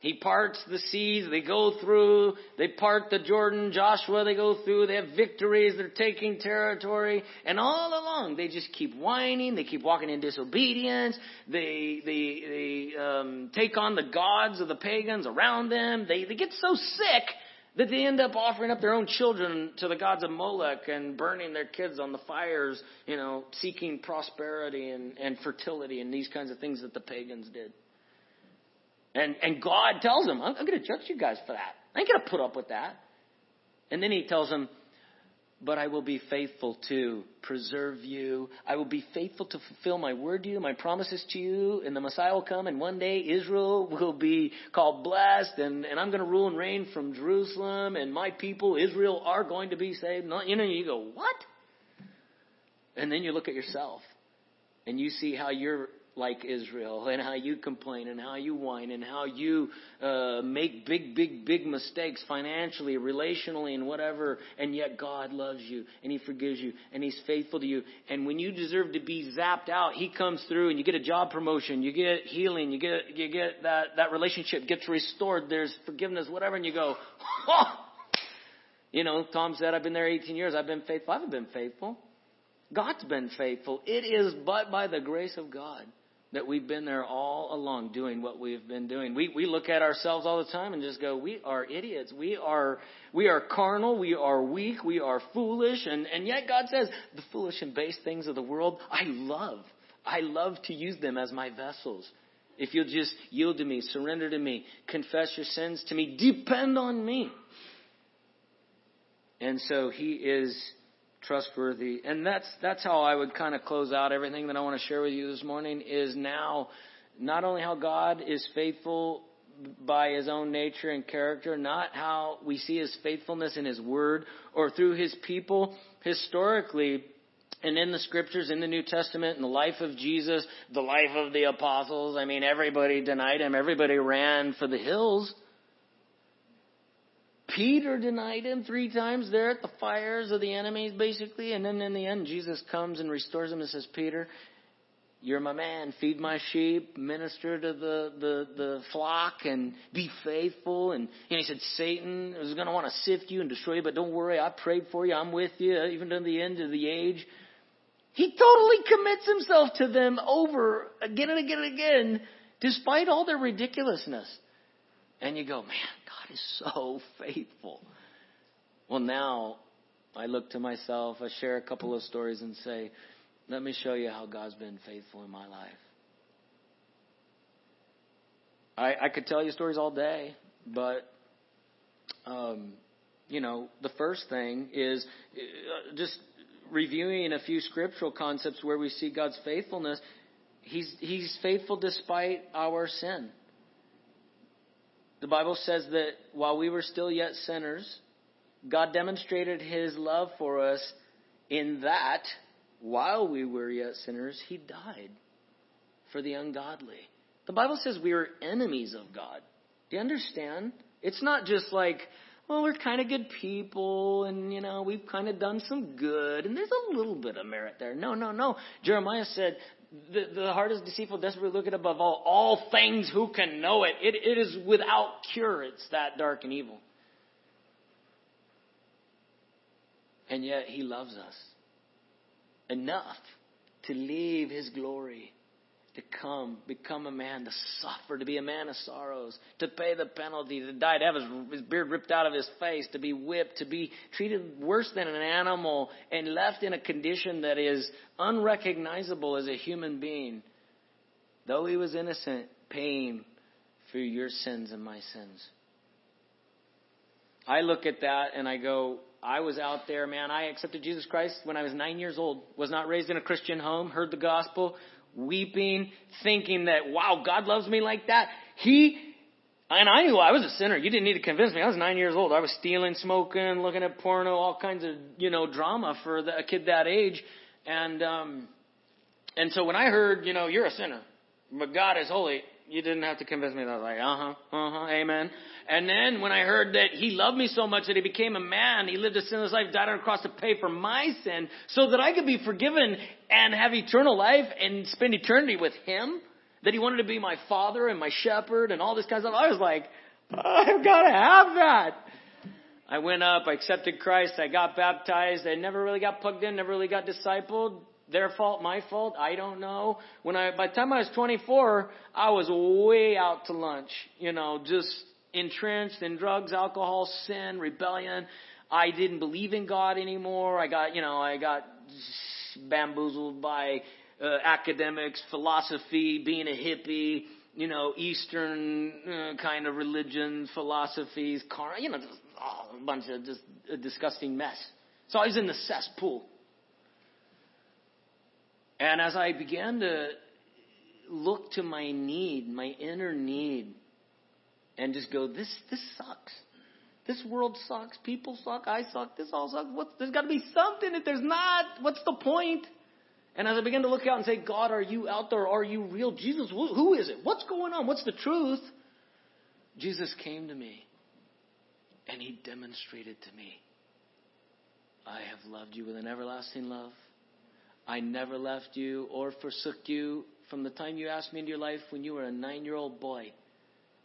He parts the seas, they go through, they part the Jordan, Joshua, they go through, they have victories, they're taking territory, and all along they just keep whining, they keep walking in disobedience, they, they, they um, take on the gods of the pagans around them, they, they get so sick that they end up offering up their own children to the gods of Molech and burning their kids on the fires, you know, seeking prosperity and, and fertility and these kinds of things that the pagans did. And, and God tells him, I'm, I'm going to judge you guys for that. I ain't going to put up with that. And then he tells him, but I will be faithful to preserve you. I will be faithful to fulfill my word to you, my promises to you, and the Messiah will come, and one day Israel will be called blessed, and, and I'm going to rule and reign from Jerusalem, and my people, Israel, are going to be saved. You know, you go, what? And then you look at yourself, and you see how you're like Israel and how you complain and how you whine and how you uh, make big, big, big mistakes financially, relationally, and whatever. And yet God loves you and He forgives you and He's faithful to you. And when you deserve to be zapped out, He comes through and you get a job promotion, you get healing, you get you get that that relationship gets restored. There's forgiveness, whatever, and you go, oh! you know. Tom said, "I've been there 18 years. I've been faithful. I haven't been faithful." God's been faithful. It is but by the grace of God that we've been there all along doing what we've been doing. We, we look at ourselves all the time and just go, we are idiots. We are, we are carnal. We are weak. We are foolish. And, and yet God says, the foolish and base things of the world, I love. I love to use them as my vessels. If you'll just yield to me, surrender to me, confess your sins to me, depend on me. And so He is trustworthy. And that's that's how I would kind of close out everything that I want to share with you this morning is now not only how God is faithful by his own nature and character, not how we see his faithfulness in his word or through his people historically and in the scriptures, in the New Testament, in the life of Jesus, the life of the apostles. I mean, everybody denied him. Everybody ran for the hills. Peter denied him three times there at the fires of the enemies, basically. And then in the end, Jesus comes and restores him and says, Peter, you're my man. Feed my sheep, minister to the, the, the flock, and be faithful. And, and he said, Satan is going to want to sift you and destroy you, but don't worry. I prayed for you. I'm with you, even to the end of the age. He totally commits himself to them over again and again and again, despite all their ridiculousness. And you go, man, so faithful. Well, now I look to myself, I share a couple of stories and say, let me show you how God's been faithful in my life. I, I could tell you stories all day, but, um, you know, the first thing is uh, just reviewing a few scriptural concepts where we see God's faithfulness. He's, he's faithful despite our sin. The Bible says that while we were still yet sinners, God demonstrated his love for us in that while we were yet sinners, he died for the ungodly. The Bible says we were enemies of God. Do you understand? It's not just like, well, we're kind of good people and, you know, we've kind of done some good and there's a little bit of merit there. No, no, no. Jeremiah said, the, the heart is deceitful, desperately wicked above all. All things, who can know it? it? It is without cure. It's that dark and evil. And yet he loves us enough to leave his glory to come, become a man, to suffer, to be a man of sorrows, to pay the penalty, to die, to have his, his beard ripped out of his face, to be whipped, to be treated worse than an animal, and left in a condition that is unrecognizable as a human being. Though he was innocent, paying for your sins and my sins. I look at that and I go, I was out there, man. I accepted Jesus Christ when I was nine years old. Was not raised in a Christian home. Heard the gospel weeping, thinking that, wow, God loves me like that. He, and I knew I was a sinner. You didn't need to convince me. I was nine years old. I was stealing, smoking, looking at porno, all kinds of, you know, drama for the, a kid that age. And, um, and so when I heard, you know, you're a sinner, but God is holy, you didn't have to convince me. That I was like, uh huh, uh huh, amen. And then when I heard that He loved me so much that He became a man, He lived a sinless life, died on a cross to pay for my sin, so that I could be forgiven and have eternal life and spend eternity with Him. That He wanted to be my Father and my Shepherd and all this kind of stuff. I was like, I've got to have that. I went up, I accepted Christ, I got baptized, I never really got plugged in, never really got discipled their fault, my fault, I don't know. When I, by the time I was 24, I was way out to lunch, you know, just entrenched in drugs, alcohol, sin, rebellion. I didn't believe in God anymore. I got, you know, I got bamboozled by uh, academics, philosophy, being a hippie, you know, Eastern uh, kind of religion, philosophies, car, you know, just, oh, a bunch of just a disgusting mess. So I was in the cesspool. And as I began to look to my need, my inner need, and just go, this, this sucks. This world sucks. People suck. I suck. This all sucks. What, there's got to be something. If there's not, what's the point? And as I began to look out and say, God, are you out there? Are you real? Jesus, who is it? What's going on? What's the truth? Jesus came to me and he demonstrated to me, I have loved you with an everlasting love. I never left you or forsook you from the time you asked me into your life when you were a nine year old boy.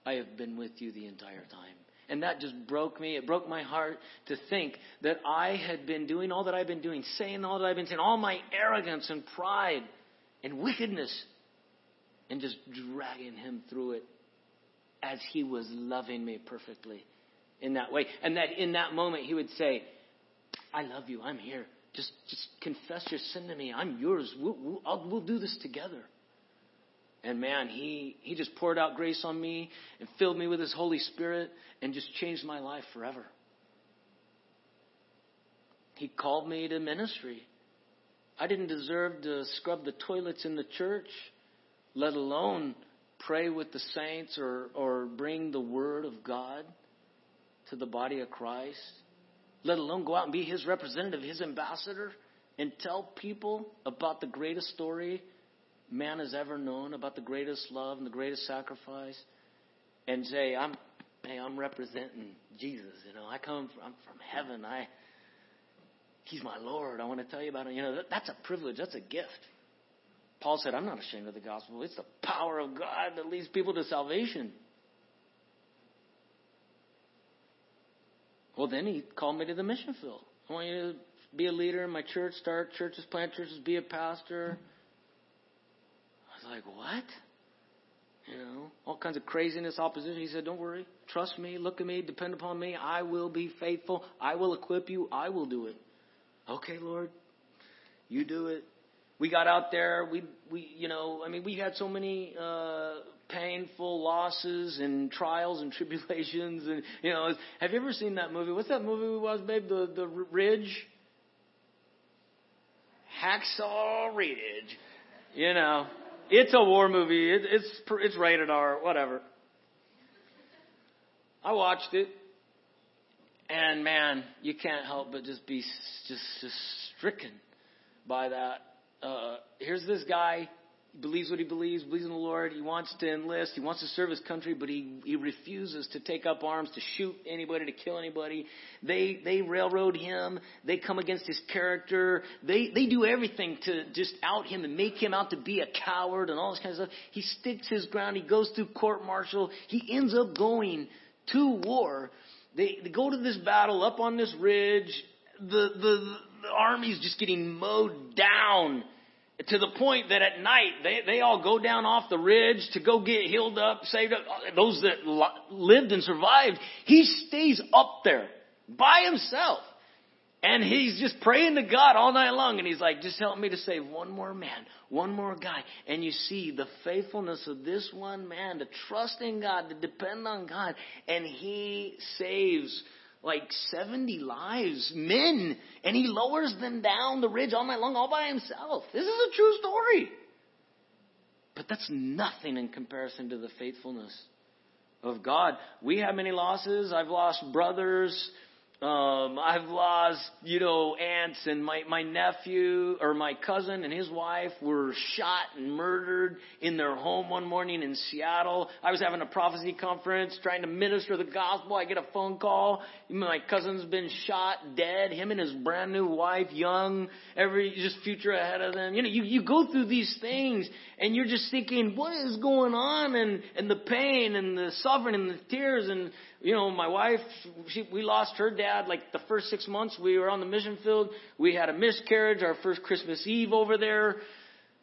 I have been with you the entire time. And that just broke me. It broke my heart to think that I had been doing all that I've been doing, saying all that I've been saying, all my arrogance and pride and wickedness, and just dragging him through it as he was loving me perfectly in that way. And that in that moment he would say, I love you. I'm here. Just, just confess your sin to me. I'm yours. We'll, we'll, we'll do this together. And man, he, he just poured out grace on me and filled me with his Holy Spirit and just changed my life forever. He called me to ministry. I didn't deserve to scrub the toilets in the church, let alone pray with the saints or, or bring the word of God to the body of Christ, let alone go out and be his representative, his ambassador, and tell people about the greatest story man has ever known about the greatest love and the greatest sacrifice and say, I'm, hey, I'm representing Jesus. You know, I come from, I'm from heaven. I, He's my Lord. I want to tell you about him. You know, that, that's a privilege. That's a gift. Paul said, I'm not ashamed of the gospel. It's the power of God that leads people to salvation. Well, then he called me to the mission field. I want you to be a leader in my church, start churches, plant churches, be a pastor I was like, what? You know, all kinds of craziness, opposition. He said, don't worry. Trust me. Look at me. Depend upon me. I will be faithful. I will equip you. I will do it. Okay, Lord. You do it. We got out there. We, we, you know, I mean, we had so many, uh, painful losses and trials and tribulations and you know have you ever seen that movie what's that movie we watched babe the the ridge hacksaw ridge you know it's a war movie. It, it's it's rated R, whatever. I watched it, and man, you can't help but just be just just stricken by that. Uh, here's this guy he believes what he believes, believes in the Lord. He wants to enlist. He wants to serve his country, but he, he refuses to take up arms to shoot anybody, to kill anybody. They, they railroad him. They come against his character. They, they do everything to just out him and make him out to be a coward and all this kind of stuff. He sticks his ground. He goes through court martial. He ends up going to war. They, they go to this battle up on this ridge. The, the, the army's just getting mowed down to the point that at night they, they all go down off the ridge to go get healed up, saved up. Those that lived and survived, he stays up there by himself. And he's just praying to God all night long. And he's like, just help me to save one more man, one more guy. And you see the faithfulness of this one man to trust in God, to depend on God. And he saves like 70 lives, men, and he lowers them down the ridge all night long all by himself. This is a true story. But that's nothing in comparison to the faithfulness of God. We have many losses. I've lost brothers, um, I've lost, you know, aunts and my, my nephew or my cousin and his wife were shot and murdered in their home one morning in Seattle. I was having a prophecy conference trying to minister the gospel. I get a phone call. My cousin's been shot, dead. Him and his brand new wife, young, every, just future ahead of them. You know, you, you go through these things and you're just thinking, what is going on? And, and the pain and the suffering and the tears and, you know, my wife, she, we lost her dad like the first six months we were on the mission field. We had a miscarriage, our first Christmas Eve over there.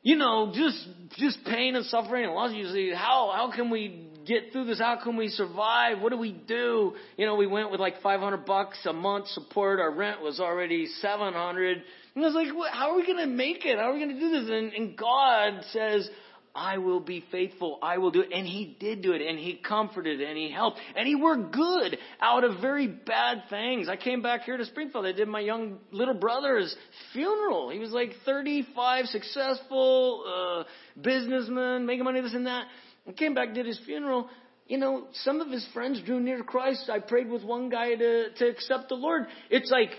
You know, just, just pain and suffering and loss. You say, how, how can we get through this? How can we survive? What do we do? You know, we went with like 500 bucks a month support. Our rent was already 700. And I was like, how are we going to make it? How are we going to do this? And, and God says, I will be faithful. I will do it. And he did do it. And he comforted and he helped. And he worked good out of very bad things. I came back here to Springfield. I did my young little brother's funeral. He was like 35, successful, uh, businessman, making money, this and that. I came back, did his funeral. You know, some of his friends drew near Christ. I prayed with one guy to, to accept the Lord. It's like,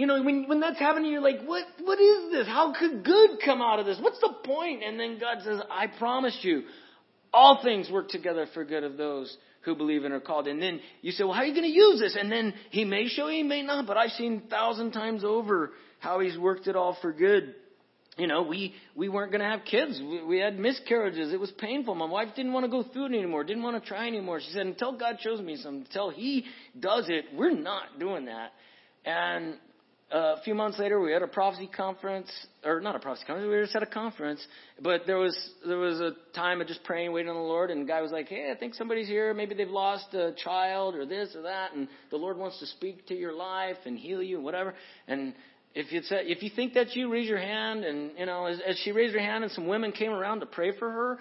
you know, when when that's happening, you're like, what what is this? How could good come out of this? What's the point? And then God says, I promised you, all things work together for good of those who believe and are called. And then you say, well, how are you going to use this? And then he may show he may not, but I've seen thousand times over how he's worked it all for good. You know, we, we weren't going to have kids. We, we had miscarriages. It was painful. My wife didn't want to go through it anymore, didn't want to try anymore. She said, until God shows me something, until he does it, we're not doing that. And a few months later, we had a prophecy conference, or not a prophecy conference, we just had a conference, but there was, there was a time of just praying, waiting on the Lord, and the guy was like, hey, I think somebody's here, maybe they've lost a child, or this or that, and the Lord wants to speak to your life and heal you and whatever, and if you if you think that's you, raise your hand, and you know, as, as she raised her hand and some women came around to pray for her,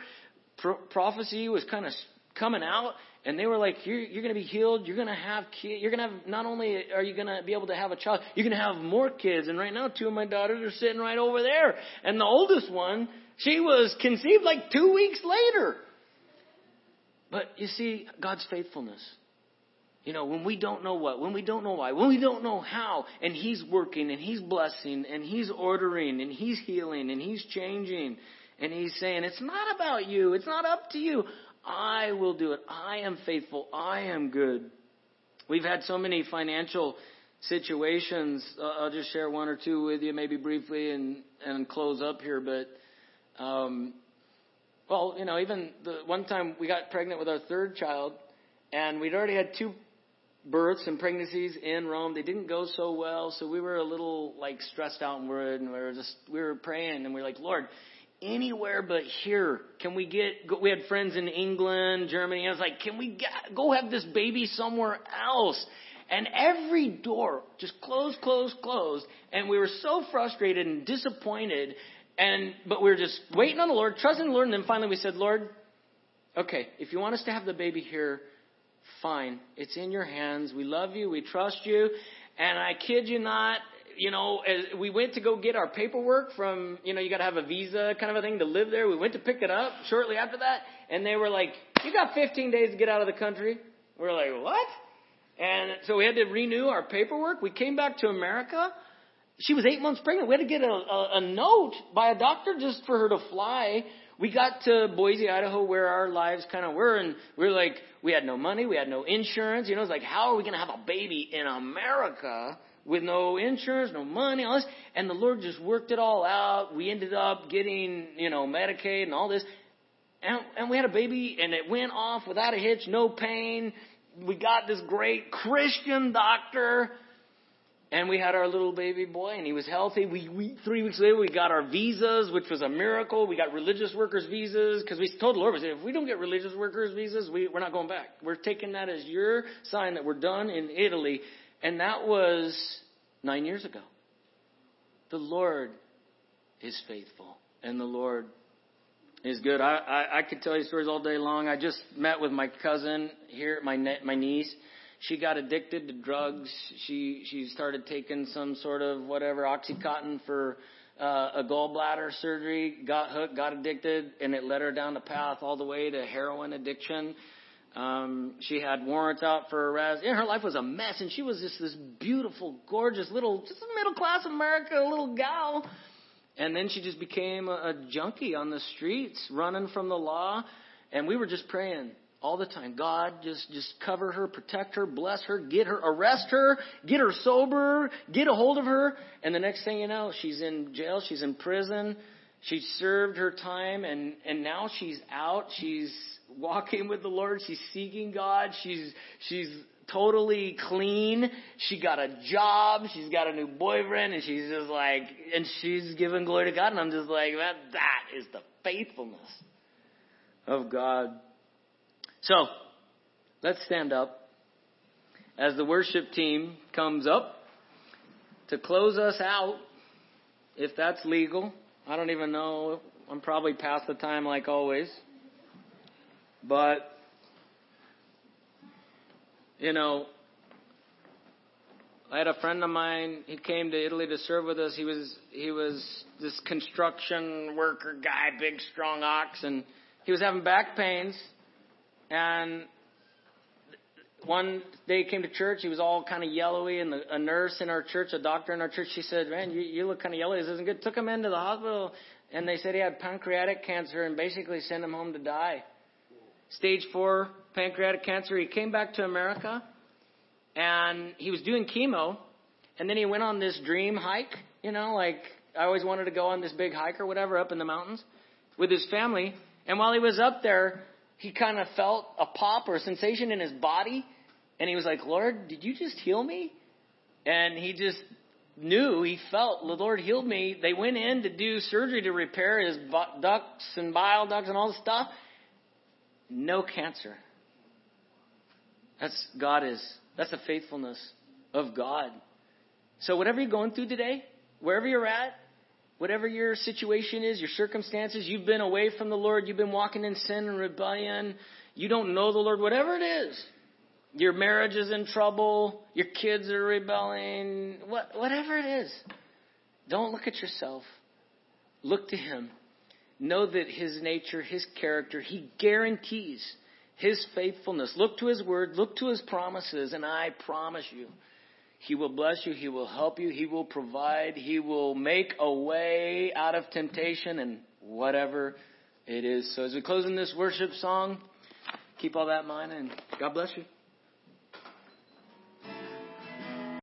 pro- prophecy was kind of coming out, and they were like, "You're, you're going to be healed. You're going to have kids. You're going to have not only are you going to be able to have a child, you're going to have more kids." And right now, two of my daughters are sitting right over there, and the oldest one, she was conceived like two weeks later. But you see, God's faithfulness. You know, when we don't know what, when we don't know why, when we don't know how, and He's working, and He's blessing, and He's ordering, and He's healing, and He's changing, and He's saying, it's not about you, it's not up to you. I will do it. I am faithful. I am good. We've had so many financial situations. Uh, I'll just share one or two with you, maybe briefly, and and close up here. But, um, well, you know, even the one time we got pregnant with our third child, and we'd already had two births and pregnancies in Rome. They didn't go so well, so we were a little like stressed out and worried, and we were just we were praying, and we were like, Lord, anywhere but here. Can we get, we had friends in England, Germany. I was like, can we get, go have this baby somewhere else? And every door just closed, closed, closed. And we were so frustrated and disappointed. And, but we were just waiting on the Lord, trusting the Lord. And then finally we said, Lord, okay, if you want us to have the baby here, fine. It's in your hands. We love you. We trust you. And I kid you not, you know, as we went to go get our paperwork from, you know, you got to have a visa kind of a thing to live there. We went to pick it up shortly after that, and they were like, "You got 15 days to get out of the country." We're like, "What?" And so we had to renew our paperwork. We came back to America. She was eight months pregnant. We had to get a, a, a note by a doctor just for her to fly. We got to Boise, Idaho, where our lives kind of were, and we were like, we had no money, we had no insurance. You know, it's like, how are we going to have a baby in America? With no insurance, no money, all this. And the Lord just worked it all out. We ended up getting, you know, Medicaid and all this. And, and we had a baby and it went off without a hitch, no pain. We got this great Christian doctor and we had our little baby boy and he was healthy. We, we three weeks later we got our visas, which was a miracle. We got religious workers visas because we told the Lord, we said, if we don't get religious workers visas, we, we're not going back. We're taking that as your sign that we're done in Italy and that was nine years ago. The Lord is faithful, and the Lord is good. I, I, I could tell you stories all day long. I just met with my cousin here, my ne- my niece. She got addicted to drugs. She she started taking some sort of whatever oxycontin for uh, a gallbladder surgery. Got hooked, got addicted, and it led her down the path all the way to heroin addiction. Um, she had warrants out for arrest. And her life was a mess, and she was just this beautiful, gorgeous little, just middle class America little gal. And then she just became a, a junkie on the streets, running from the law. And we were just praying all the time. God, just just cover her, protect her, bless her, get her, arrest her, get her sober, get a hold of her. And the next thing you know, she's in jail, she's in prison. She served her time, and and now she's out. She's walking with the Lord. She's seeking God. She's, she's totally clean. She got a job. She's got a new boyfriend and she's just like, and she's giving glory to God. And I'm just like, that, that is the faithfulness of God. So, let's stand up as the worship team comes up to close us out, if that's legal. I don't even know. I'm probably past the time like always. But, you know, I had a friend of mine. He came to Italy to serve with us. He was he was this construction worker guy, big strong ox, and he was having back pains. And one day he came to church. He was all kind of yellowy, and the, a nurse in our church, a doctor in our church, she said, "Man, you, you look kind of yellowy. This isn't good." Took him into the hospital, and they said he had pancreatic cancer, and basically sent him home to die. Stage four pancreatic cancer. He came back to America, and he was doing chemo, and then he went on this dream hike. You know, like I always wanted to go on this big hike or whatever up in the mountains with his family. And while he was up there, he kind of felt a pop or a sensation in his body. And he was like, Lord, did you just heal me? And he just knew, he felt the Lord healed me. They went in to do surgery to repair his ducts and bile ducts and all this stuff. No cancer. That's God is. That's the faithfulness of God. So whatever you're going through today, wherever you're at, whatever your situation is, your circumstances, you've been away from the Lord, you've been walking in sin and rebellion, you don't know the Lord, whatever it is. Your marriage is in trouble, your kids are rebelling, what, whatever it is. Don't look at yourself. Look to Him. Know that His nature, His character, He guarantees His faithfulness. Look to His word, look to His promises, and I promise you, he will bless you. He will help you. He will provide. He will make a way out of temptation and whatever it is. So as we close in this worship song, keep all that in mind and God bless you.